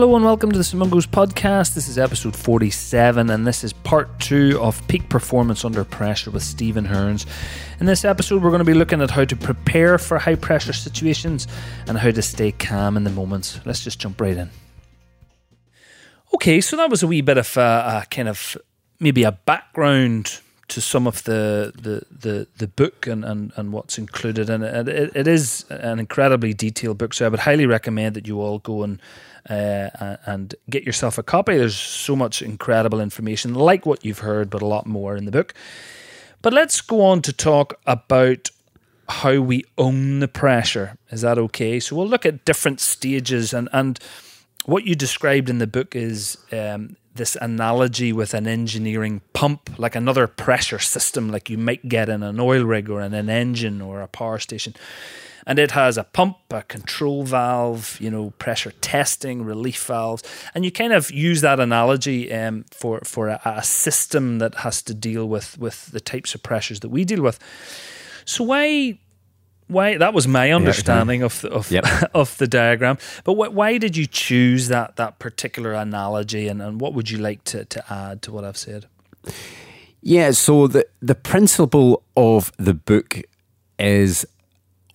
Hello and welcome to the Simungos podcast. This is episode 47 and this is part two of Peak Performance Under Pressure with Stephen Hearns. In this episode, we're going to be looking at how to prepare for high pressure situations and how to stay calm in the moments. Let's just jump right in. Okay, so that was a wee bit of a, a kind of maybe a background to some of the the the, the book and, and, and what's included in it. it. It is an incredibly detailed book, so I would highly recommend that you all go and uh, and get yourself a copy. There's so much incredible information, like what you've heard, but a lot more in the book. But let's go on to talk about how we own the pressure. Is that okay? So we'll look at different stages and and what you described in the book is um, this analogy with an engineering pump, like another pressure system, like you might get in an oil rig or in an engine or a power station and it has a pump, a control valve, you know, pressure testing, relief valves, and you kind of use that analogy um, for for a, a, system that has to deal with with the types of pressures that we deal with. So why? Why that was my understanding yeah, of the, of, yep. of the diagram, but wh- why did you choose that that particular analogy, and, and what would you like to, to add to what I've said? Yeah, so the the principle of the book is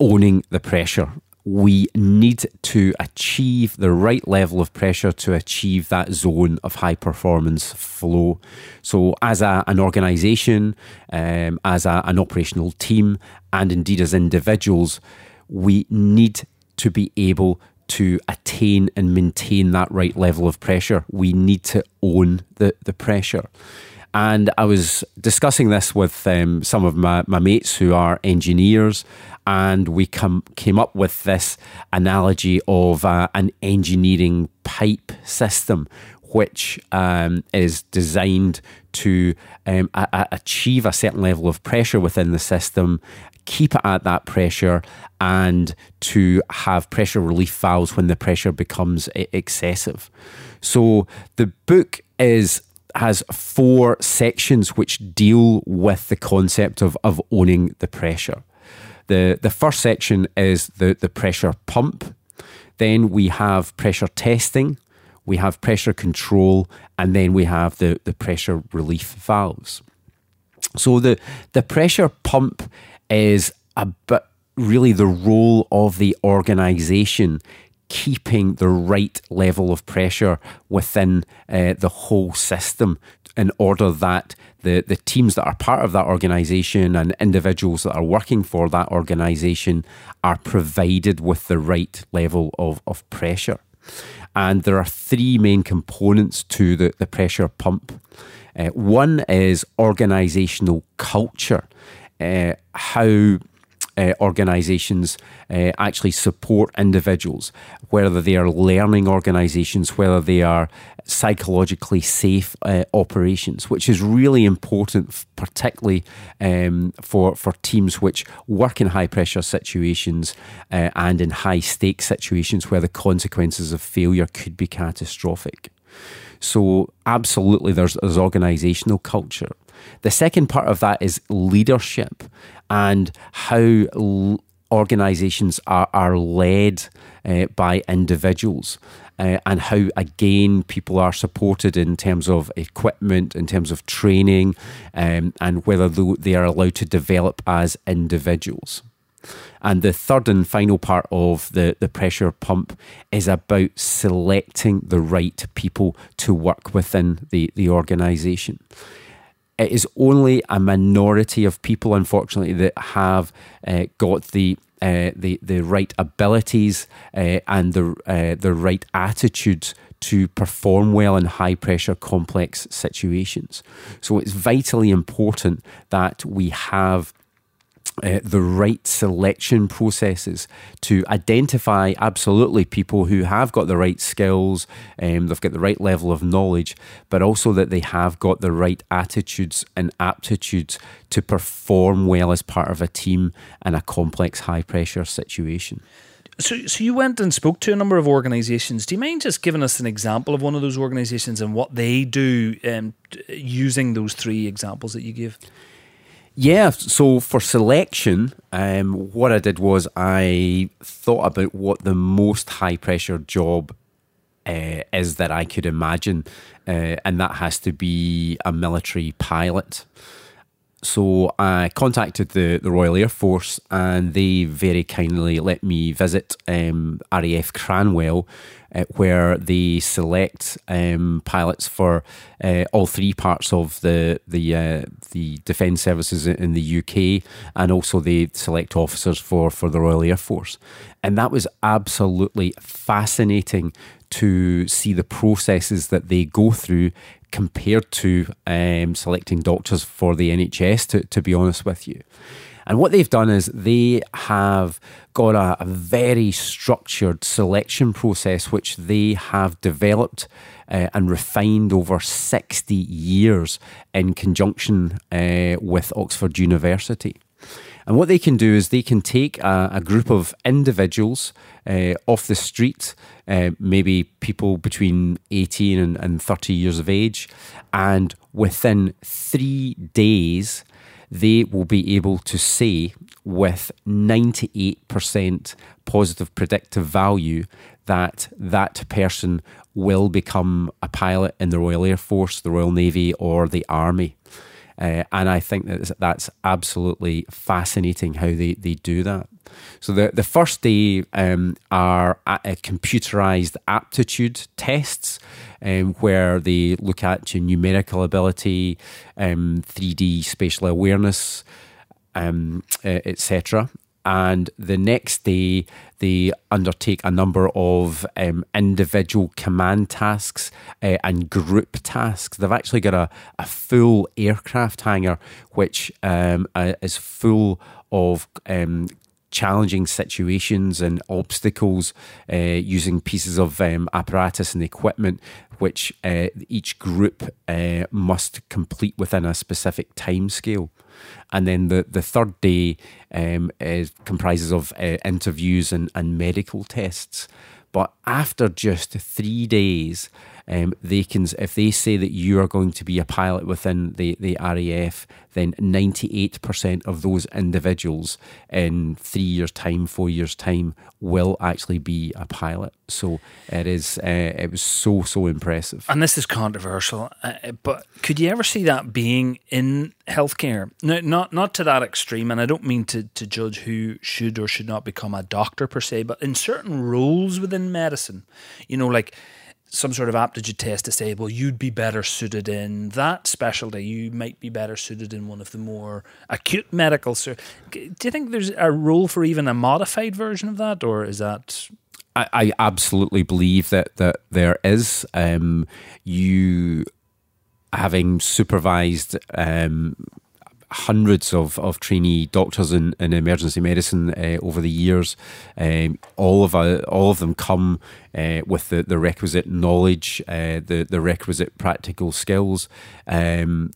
owning the pressure. We need to achieve the right level of pressure to achieve that zone of high performance flow. So, as a, an organization, um, as a, an operational team, and indeed as individuals, we need to be able to attain and maintain that right level of pressure. We need to own the, the pressure. And I was discussing this with um, some of my, my mates who are engineers and we come came up with this analogy of uh, an engineering pipe system, which um, is designed to um, a- a- achieve a certain level of pressure within the system, keep it at that pressure, and to have pressure relief valves when the pressure becomes excessive. So the book is has four sections which deal with the concept of, of owning the pressure. The, the first section is the, the pressure pump. Then we have pressure testing, we have pressure control, and then we have the, the pressure relief valves. So the, the pressure pump is a bit really the role of the organization keeping the right level of pressure within uh, the whole system in order that the, the teams that are part of that organisation and individuals that are working for that organisation are provided with the right level of, of pressure. And there are three main components to the, the pressure pump. Uh, one is organisational culture, uh, how uh, organisations uh, actually support individuals, whether they are learning organisations, whether they are psychologically safe uh, operations, which is really important, particularly um, for for teams which work in high pressure situations uh, and in high stakes situations where the consequences of failure could be catastrophic. So, absolutely, there's, there's organisational culture. The second part of that is leadership and how l- organizations are, are led uh, by individuals. Uh, and how again people are supported in terms of equipment, in terms of training, um, and whether they are allowed to develop as individuals. And the third and final part of the, the pressure pump is about selecting the right people to work within the, the organisation it is only a minority of people, unfortunately, that have uh, got the uh, the the right abilities uh, and the uh, the right attitudes to perform well in high pressure, complex situations. So it's vitally important that we have uh, the right selection processes to identify absolutely people who have got the right skills, um, they've got the right level of knowledge, but also that they have got the right attitudes and aptitudes to perform well as part of a team in a complex, high pressure situation. So, so you went and spoke to a number of organisations. Do you mind just giving us an example of one of those organisations and what they do um, using those three examples that you gave? Yeah, so for selection, um, what I did was I thought about what the most high pressure job uh, is that I could imagine, uh, and that has to be a military pilot. So I contacted the, the Royal Air Force and they very kindly let me visit um, RAF Cranwell, uh, where they select um, pilots for uh, all three parts of the the uh, the defence services in the UK, and also they select officers for for the Royal Air Force, and that was absolutely fascinating to see the processes that they go through compared to um, selecting doctors for the NHS, to, to be honest with you. And what they've done is they have got a, a, very structured selection process which they have developed uh, and refined over 60 years in conjunction uh, with Oxford University. And what they can do is they can take a, a group of individuals uh, off the street, uh, maybe people between 18 and, and 30 years of age, and within three days, they will be able to say with 98% positive predictive value that that person will become a pilot in the Royal Air Force, the Royal Navy, or the Army. Uh, and I think that that's absolutely fascinating how they, they do that. So the, the first day um, are computerized aptitude tests um, where they look at your numerical ability, um, 3D spatial awareness, um, uh, etc and the next day they undertake a number of um, individual command tasks uh, and group tasks. They've actually got a, a full aircraft hangar which um, uh, is full of um, challenging situations and obstacles uh, using pieces of um, apparatus and equipment which uh, each group uh, must complete within a specific time scale. And then the, the third day um, is, comprises of uh, interviews and, and medical tests. But after just three days, um, they can if they say that you are going to be a pilot within the, the RAF, then 98% of those individuals in three years' time, four years' time, will actually be a pilot. So it is, uh, it was so, so impressive. And this is controversial, uh, but could you ever see that being in healthcare? No, not, not to that extreme, and I don't mean to, to judge who should or should not become a doctor per se, but in certain roles within medicine, you know, like some sort of aptitude test to say, well, you'd be better suited in that specialty. You might be better suited in one of the more acute medical. Sur- Do you think there's a role for even a modified version of that, or is that? I, I absolutely believe that that there is. Um, you having supervised um, hundreds of, of trainee doctors in, in emergency medicine uh, over the years. Um, all of uh, all of them come uh, with the, the requisite knowledge, uh, the the requisite practical skills. Um,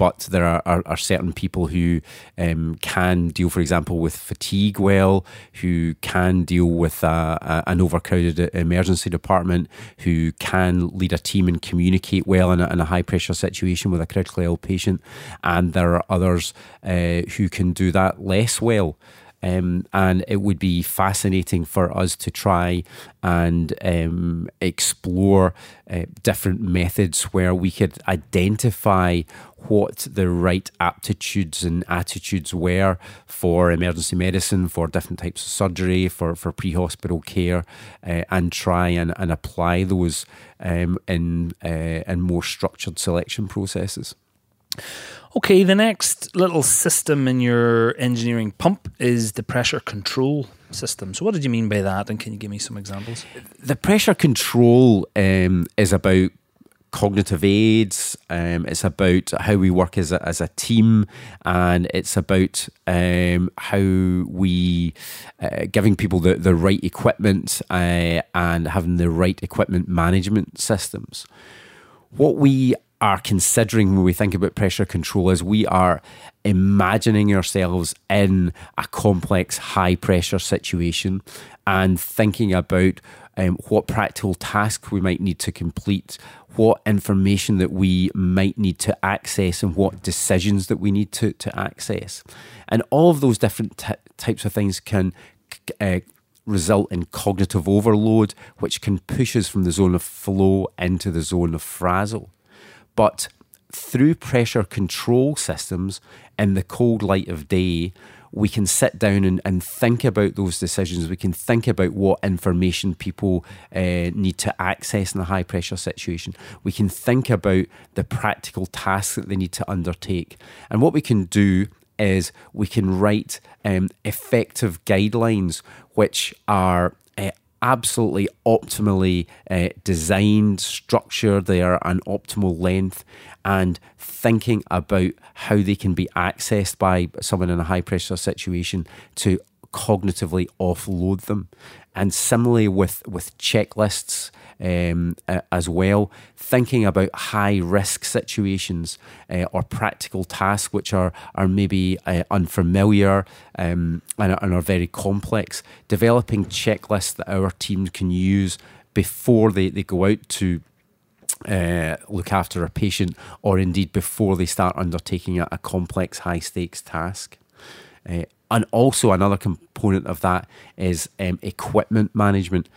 but there are, are, are certain people who um, can deal, for example, with fatigue well, who can deal with a, an overcrowded emergency department, who can lead a team and communicate well in a, in a high pressure situation with a critically ill patient. And there are others uh, who can do that less well. Um, and it would be fascinating for us to try and um, explore uh, different methods where we could identify what the right aptitudes and attitudes were for emergency medicine, for different types of surgery, for, for pre hospital care, uh, and try and, and apply those um, in, uh, in more structured selection processes. Okay, the next little system in your engineering pump is the pressure control system. So, what did you mean by that? And can you give me some examples? The pressure control um, is about cognitive aids. Um, it's about how we work as a, as a team, and it's about um, how we uh, giving people the, the right equipment uh, and having the right equipment management systems. What we are considering when we think about pressure control is we are imagining ourselves in a complex high pressure situation and thinking about um, what practical tasks we might need to complete, what information that we might need to access, and what decisions that we need to, to access. And all of those different t- types of things can uh, result in cognitive overload, which can push us from the zone of flow into the zone of frazzle. But through pressure control systems in the cold light of day, we can sit down and, and think about those decisions. We can think about what information people uh, need to access in a high pressure situation. We can think about the practical tasks that they need to undertake. And what we can do is we can write um, effective guidelines which are uh, absolutely optimally uh, designed, structured, they are an optimal length, and thinking about how they can be accessed by someone in a high pressure situation to cognitively offload them. And similarly with, with checklists um, as well, thinking about high risk situations uh, or practical tasks which are, are maybe uh, unfamiliar um, and, and are very complex, developing checklists that our team can use before they, they go out to uh, look after a patient, or indeed before they start undertaking a, a complex, high stakes task. Uh, and also, another component of that is um, equipment management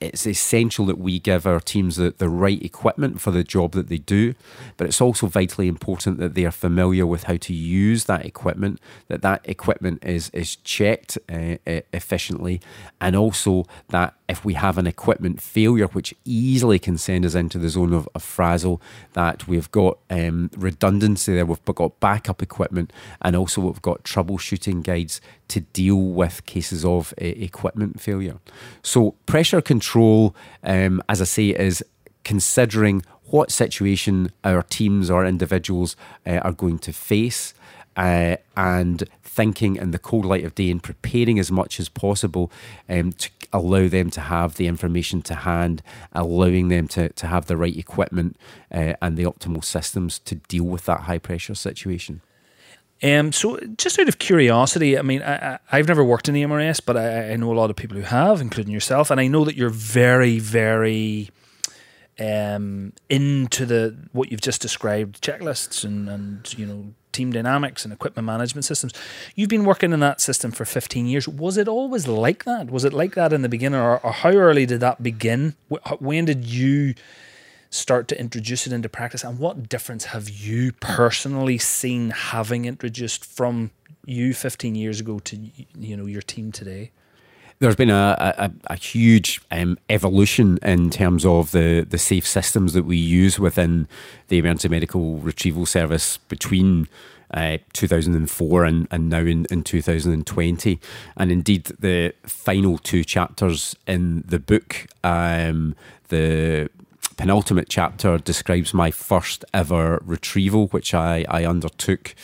it's essential that we give our teams the, the right equipment for the job that they do, but it's also vitally important that they are familiar with how to use that equipment, that that equipment is, is checked uh, efficiently, and also that if we have an equipment failure, which easily can send us into the zone of, of frazzle, that we've got um, redundancy there, we've got backup equipment, and also we've got troubleshooting guides to deal with cases of uh, equipment failure. So, pressure control, um, as I say, is considering what situation our teams or individuals uh, are going to face. Uh, and thinking in the cold light of day and preparing as much as possible um, to allow them to have the information to hand, allowing them to, to have the right equipment uh, and the optimal systems to deal with that high pressure situation. Um, so, just out of curiosity, I mean, I, have never worked in the EMRS, but I, I, know a lot of people who have, including yourself, and I know that you're very, very um, into the what you've just described, checklists and and you know team dynamics and equipment management systems. You've been working in that system for 15 years. Was it always like that? Was it like that in the beginning, or, or how early did that begin? When did you? Start to introduce it into practice? And what difference have you personally seen having introduced from you 15 years ago to you know your team today? There's been a, a, a huge um, evolution in terms of the, the safe systems that we use within the emergency medical retrieval service between uh, 2004 and, and now in, in 2020. And indeed, the final two chapters in the book, um, the penultimate chapter describes my first ever retrieval, which I, I undertook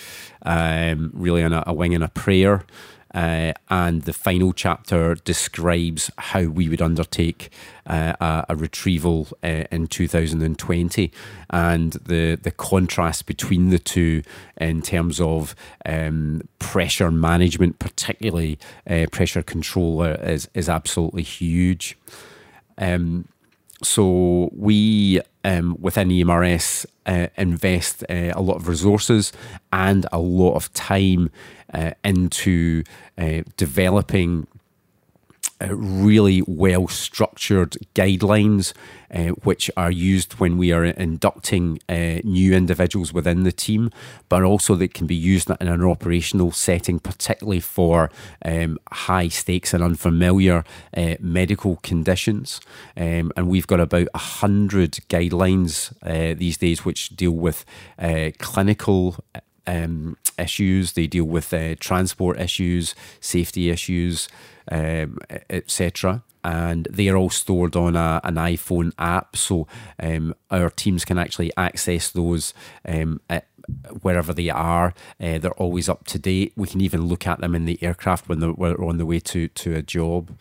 um, really on a, a, wing and a prayer. Uh, and the final chapter describes how we would undertake uh, a, a, retrieval uh, in 2020 and the, the contrast between the two in terms of um, pressure management, particularly uh, pressure control, is, is absolutely huge. Um, so we um, within EMRS uh, invest uh, a lot of resources and a lot of time uh, into uh, developing uh, really well structured guidelines uh, which are used when we are inducting uh, new individuals within the team, but also that can be used in an operational setting, particularly for um, high stakes and unfamiliar uh, medical conditions. Um, and we've got about a hundred guidelines uh, these days which deal with clinical um, issues. They deal with uh, transport issues, safety issues, um, etc. And they are all stored on a, an iPhone app, so um, our teams can actually access those um, at, wherever they are. Uh, they're always up to date. We can even look at them in the aircraft when they're, on the way to, to a job.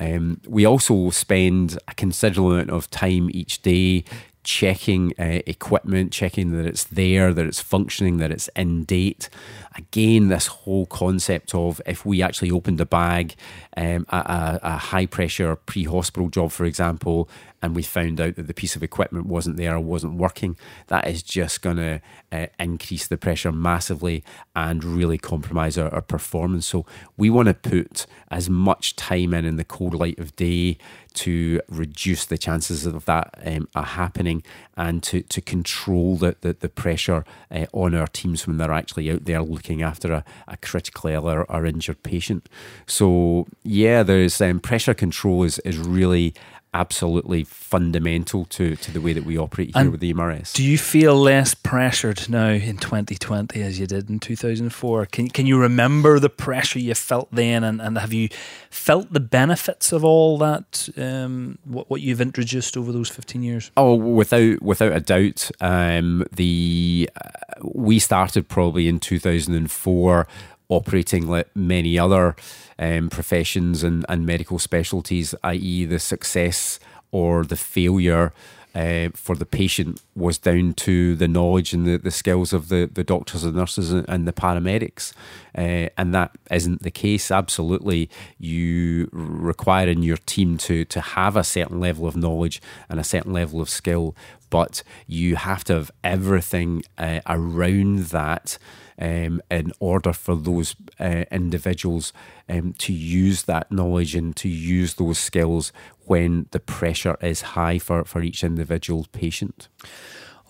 Um, we also spend a considerable amount of time each day checking uh, equipment, checking that it's there, that it's functioning, that it's in date. Again, this whole concept of if we actually opened a bag, um, a, a, high pressure pre hospital job, for example, and we found out that the piece of equipment wasn't there or wasn't working, that is just going to uh, increase the pressure massively and really compromise our, our performance. So we want to put as much time in in the cold light of day to reduce the chances of that um, happening and to, to control the, the, the pressure uh, on our teams when they're actually out there looking after a, a critically ill or, or injured patient. So, yeah, there's um, pressure control is, is really absolutely fundamental to, to the way that we operate here and with the EMRS. Do you feel less pressured now in 2020 as you did in 2004? Can, can you remember the pressure you felt then and, and have you felt the benefits of all that, um, what, what you've introduced over those 15 years? Oh, without, without a doubt. Um, the, uh, we started probably in 2004 operating like many other um, professions and, and medical specialties, i.e., the success or the failure uh, for the patient was down to the knowledge and the, the skills of the, the doctors and nurses and, the paramedics. Uh, and that isn't the case. Absolutely, you require in your team to, to have a certain level of knowledge and a certain level of skill, but you have to have everything uh, around that um, in order for those uh, individuals um, to use that knowledge and to use those skills when the pressure is high for, for each individual patient.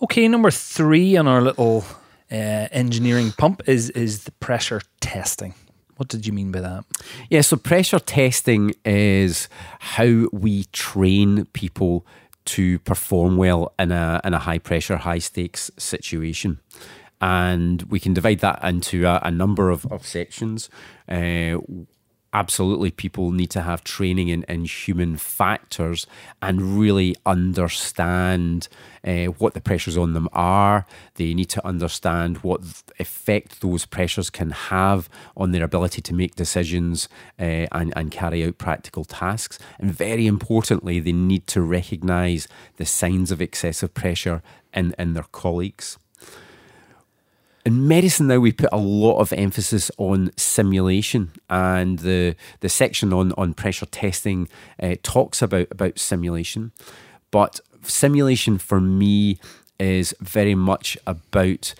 Okay, number three on our little uh, engineering pump is is the pressure testing. What did you mean by that? Yeah, so pressure testing is how we train people to perform well in a in a high pressure, high stakes situation and we can divide that into a, a number of, of sections. Uh, absolutely, people need to have training in, in human factors and really understand uh, what the pressures on them are. They need to understand what effect those pressures can have on their ability to make decisions uh, and, and carry out practical tasks. And very importantly, they need to recognize the signs of excessive pressure in, in their colleagues. In medicine now, we put a lot of emphasis on simulation, and the the section on on pressure testing uh, talks about about simulation. But simulation for me is very much about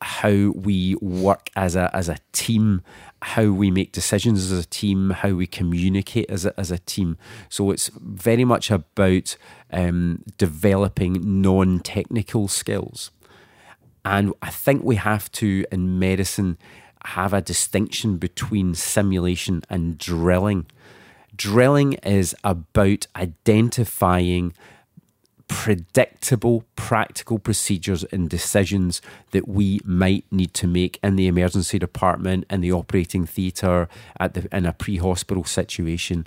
how we work as a as a team, how we make decisions as a team, how we communicate as a, as a team. So it's very much about um, developing non technical skills. And I think we have to, in medicine, have a distinction between simulation and drilling. Drilling is about identifying predictable, practical procedures and decisions that we might need to make in the emergency department, in the operating theatre, at the in a pre-hospital situation,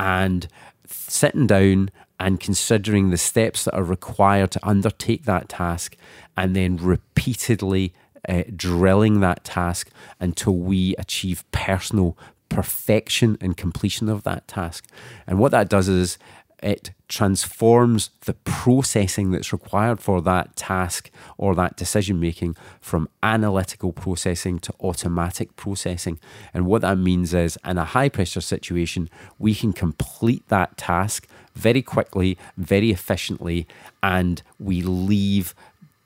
and sitting down and considering the steps that are required to undertake that task and then repeatedly uh, drilling that task until we achieve personal perfection and completion of that task. And what that does is it transforms the processing that's required for that task or that decision making from analytical processing to automatic processing. And what that means is in a high pressure situation, we can complete that task very quickly, very efficiently, and we leave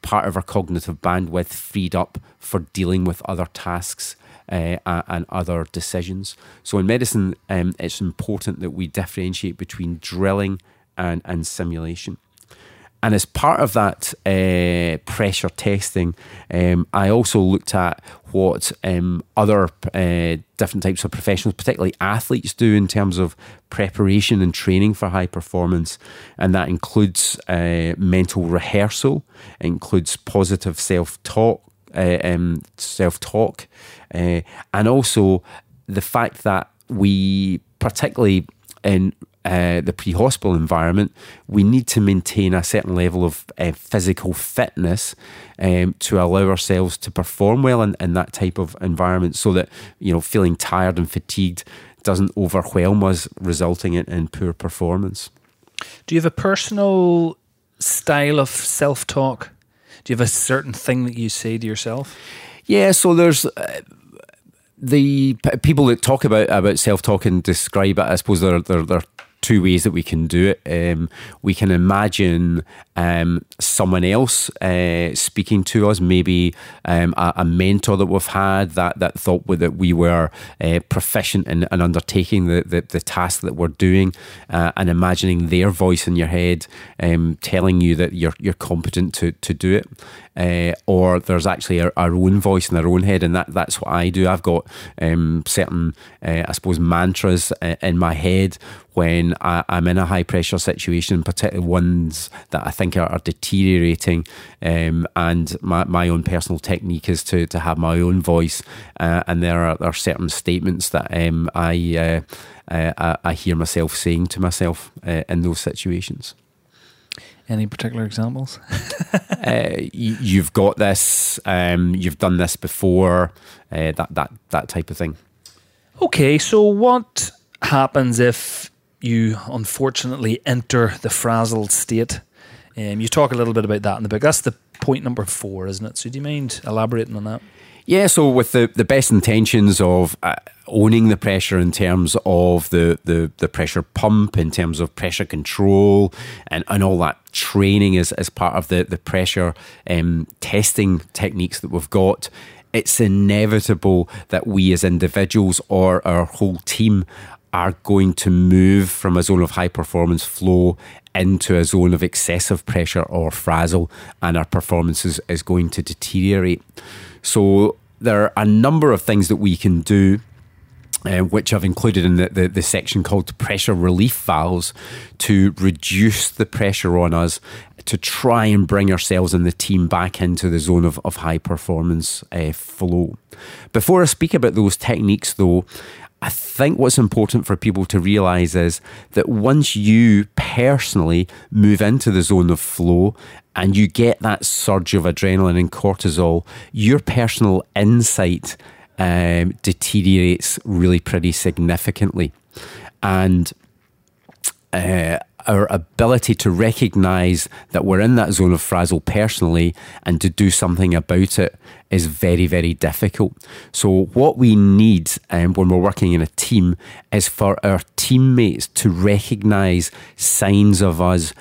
part of our cognitive bandwidth freed up for dealing with other tasks uh, and other decisions. So in medicine, um, it's important that we differentiate between drilling and, and simulation. And as part of that uh, pressure testing, um, I also looked at what um, other uh, different types of professionals, particularly athletes, do in terms of preparation and training for high performance. And that includes uh, mental rehearsal, includes positive self talk, uh, um, self talk, uh, and also the fact that we, particularly in uh, the pre hospital environment, we need to maintain a certain level of uh, physical fitness um, to allow ourselves to perform well in, in that type of environment so that, you know, feeling tired and fatigued doesn't overwhelm us, resulting in, in poor performance. Do you have a personal style of self talk? Do you have a certain thing that you say to yourself? Yeah, so there's. Uh, the people that talk about about self talk and describe it, I suppose they're they're, they're two ways that we can do it. Um, we can imagine um, someone else uh, speaking to us, maybe um, a, a, mentor that we've had that, that thought that we were uh, proficient in, in undertaking the, the, the, task that we're doing, uh, and imagining their voice in your head um, telling you that you're, you're competent to, to do it. Uh, or there's actually our, our, own voice in our own head, and that, that's what I do. I've got um, certain, uh, I suppose, mantras uh, in my head when I, am in a high pressure situation, particularly ones that I think are, are deteriorating. Um, and my, my own personal technique is to, to have my own voice. Uh, and there are, there are certain statements that um, I, uh, uh, I hear myself saying to myself uh, in those situations. Any particular examples? uh, you, have got this. Um, you've done this before. Uh, that that that type of thing. Okay, so what happens if you unfortunately enter the frazzled state. Um, you talk a little bit about that in the book. That's the point number four, isn't it? So, do you mind elaborating on that? Yeah, so with the, the best intentions of uh, owning the pressure in terms of the, the, the pressure pump, in terms of pressure control, and, and all that training as, as part of the, the pressure um, testing techniques that we've got, it's inevitable that we as individuals or our whole team are going to move from a zone of high performance flow into a zone of excessive pressure or frazzle, and our performance is, is going to deteriorate. So, there are a number of things that we can do. Uh, which I've included in the, the, the, section called pressure relief valves to reduce the pressure on us to try and bring ourselves and the team back into the zone of, of high performance uh, flow. Before I speak about those techniques, though, I think what's important for people to realize is that once you personally move into the zone of flow and you get that surge of adrenaline and cortisol, your personal insight um, deteriorates really pretty significantly. And uh, our ability to recognize that we're in that zone of frazzle personally and to do something about it is very, very difficult. So, what we need um, when we're working in a team is for our teammates to recognize signs of us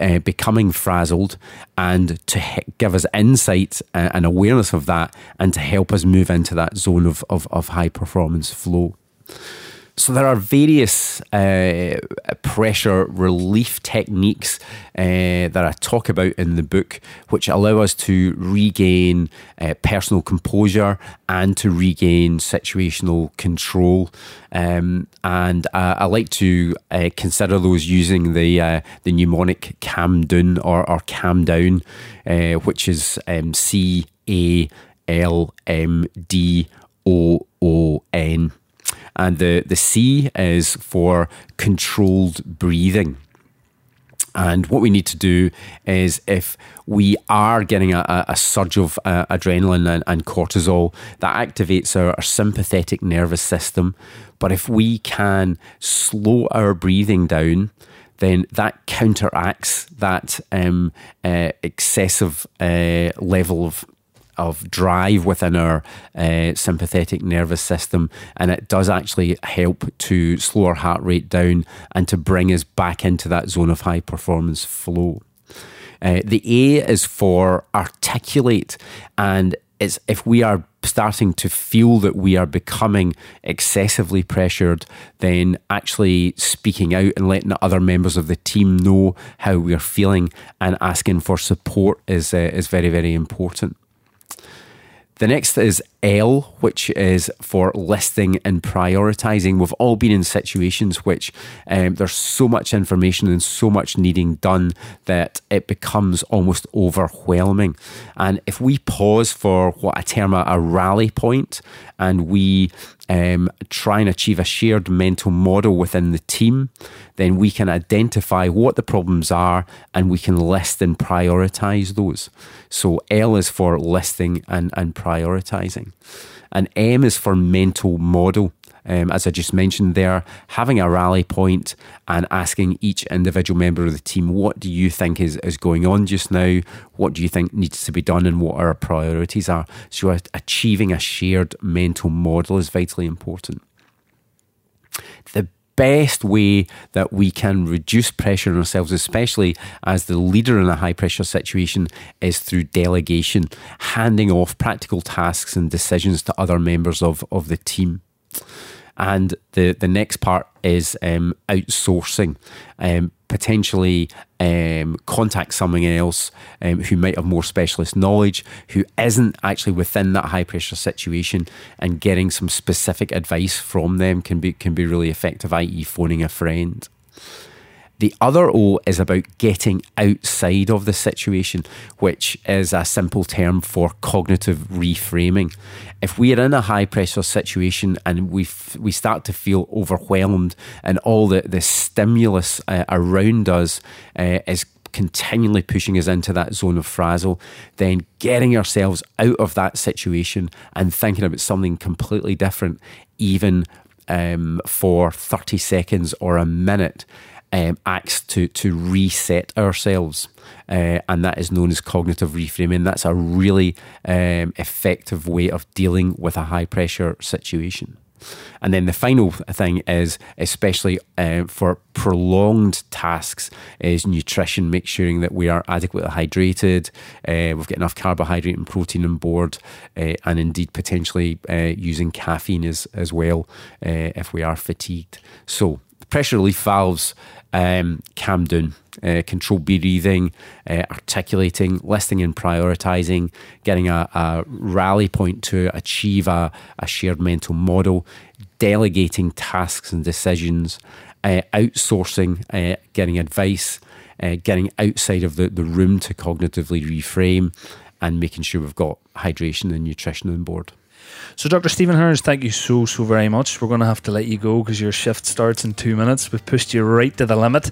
uh, becoming frazzled and to give us insight uh, and awareness of that and to help us move into that zone of, of, of high performance flow. So there are various uh, pressure relief techniques uh, that I talk about in the book, which allow us to regain uh, personal composure and to regain situational control. Um, and I like to uh, consider those using the uh, the mnemonic calm down or, or calm down, uh, which is um, C A L M D O O. And the, the C is for controlled breathing. And what we need to do is if we are getting a, a surge of uh, adrenaline and, and, cortisol, that activates our, our, sympathetic nervous system. But if we can slow our breathing down, then that counteracts that um, uh, excessive uh, level of of drive within our uh, sympathetic nervous system, and it does actually help to slow our heart rate down and to bring us back into that zone of high performance flow. Uh, the A is for articulate, and it's if we are starting to feel that we are becoming excessively pressured, then actually speaking out and letting other members of the team know how we're feeling and asking for support is uh, is very very important. The next is L, which is for listing and prioritizing. We've all been in situations which um, there's so much information and so much needing done that it becomes almost overwhelming. And if we pause for what I term a, a rally point and we um, try and achieve a shared mental model within the team, then we can identify what the problems are and we can list and prioritize those. So L is for listing and, and prioritizing. And M is for mental model. Um, as I just mentioned there, having a rally point and asking each individual member of the team, what do you think is, is going on just now? What do you think needs to be done and what our priorities are? So, achieving a shared mental model is vitally important. The best way that we can reduce pressure on ourselves, especially as the leader in a high pressure situation, is through delegation, handing off practical tasks and decisions to other members of, of the team. And the, the next part is um, outsourcing, um, potentially um, contact someone else um, who might have more specialist knowledge, who isn't actually within that high pressure situation, and getting some specific advice from them can be can be really effective. I.e., phoning a friend. The other O is about getting outside of the situation, which is a simple term for cognitive reframing. If we are in a high pressure situation and we f- we start to feel overwhelmed and all the, the stimulus uh, around us uh, is continually pushing us into that zone of frazzle, then getting ourselves out of that situation and thinking about something completely different, even um, for 30 seconds or a minute, um, acts to to reset ourselves, uh, and that is known as cognitive reframing. That's a really um, effective way of dealing with a high pressure situation. And then the final thing is, especially uh, for prolonged tasks, is nutrition. Make sure that we are adequately hydrated, uh, we've got enough carbohydrate and protein on board, uh, and indeed potentially uh, using caffeine as, as well uh, if we are fatigued. So, pressure relief valves um, calm down, uh, control breathing, uh, articulating, listing and prioritizing, getting a, a, rally point to achieve a, a, shared mental model, delegating tasks and decisions, uh, outsourcing, uh, getting advice, uh, getting outside of the, the room to cognitively reframe, and making sure we've got hydration and nutrition on board. So, Dr. Stephen Hearns, thank you so, so very much. We're going to have to let you go because your shift starts in two minutes. We've pushed you right to the limit.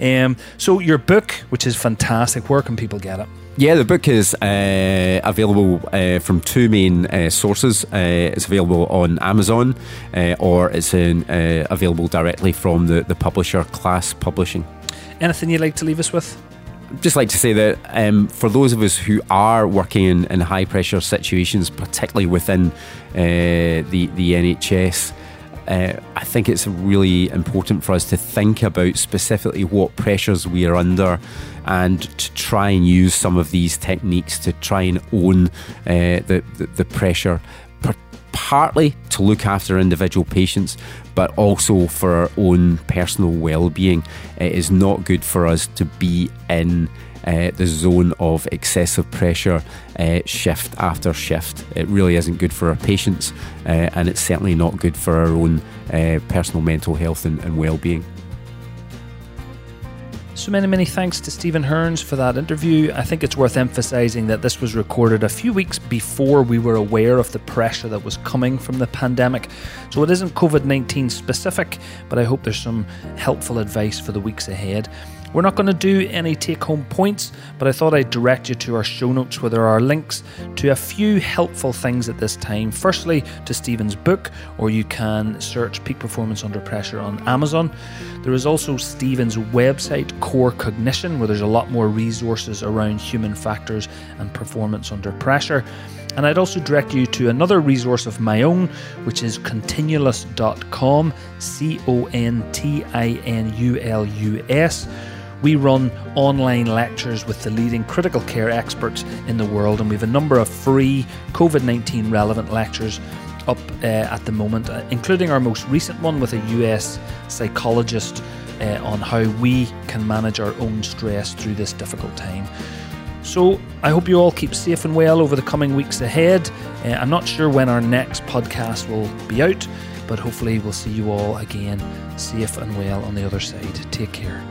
Um, so, your book, which is fantastic, where can people get it? Yeah, the book is uh, available uh, from two main uh, sources. Uh, it's available on Amazon uh, or it's in, uh, available directly from the, the publisher, Class Publishing. Anything you'd like to leave us with? Just like to say that um, for those of us who are working in, in high pressure situations, particularly within uh, the the NHS, uh, I think it's really important for us to think about specifically what pressures we are under and to try and use some of these techniques to try and own uh, the, the, the pressure partly to look after individual patients, but also for our own personal well-being. It is not good for us to be in uh, the zone of excessive pressure uh, shift after shift. It really isn't good for our patients, uh, and it's certainly not good for our own uh, personal mental health and, and well-being. So many, many thanks to Stephen Hearns for that interview. I think it's worth emphasising that this was recorded a few weeks before we were aware of the pressure that was coming from the pandemic. So it isn't COVID 19 specific, but I hope there's some helpful advice for the weeks ahead. We're not going to do any take home points, but I thought I'd direct you to our show notes where there are links to a few helpful things at this time. Firstly, to Stephen's book, or you can search Peak Performance Under Pressure on Amazon. There is also Stephen's website, Core Cognition, where there's a lot more resources around human factors and performance under pressure. And I'd also direct you to another resource of my own, which is continulus.com, C O N T I N U L U S we run online lectures with the leading critical care experts in the world, and we have a number of free COVID 19 relevant lectures up uh, at the moment, uh, including our most recent one with a US psychologist uh, on how we can manage our own stress through this difficult time. So, I hope you all keep safe and well over the coming weeks ahead. Uh, I'm not sure when our next podcast will be out, but hopefully, we'll see you all again safe and well on the other side. Take care.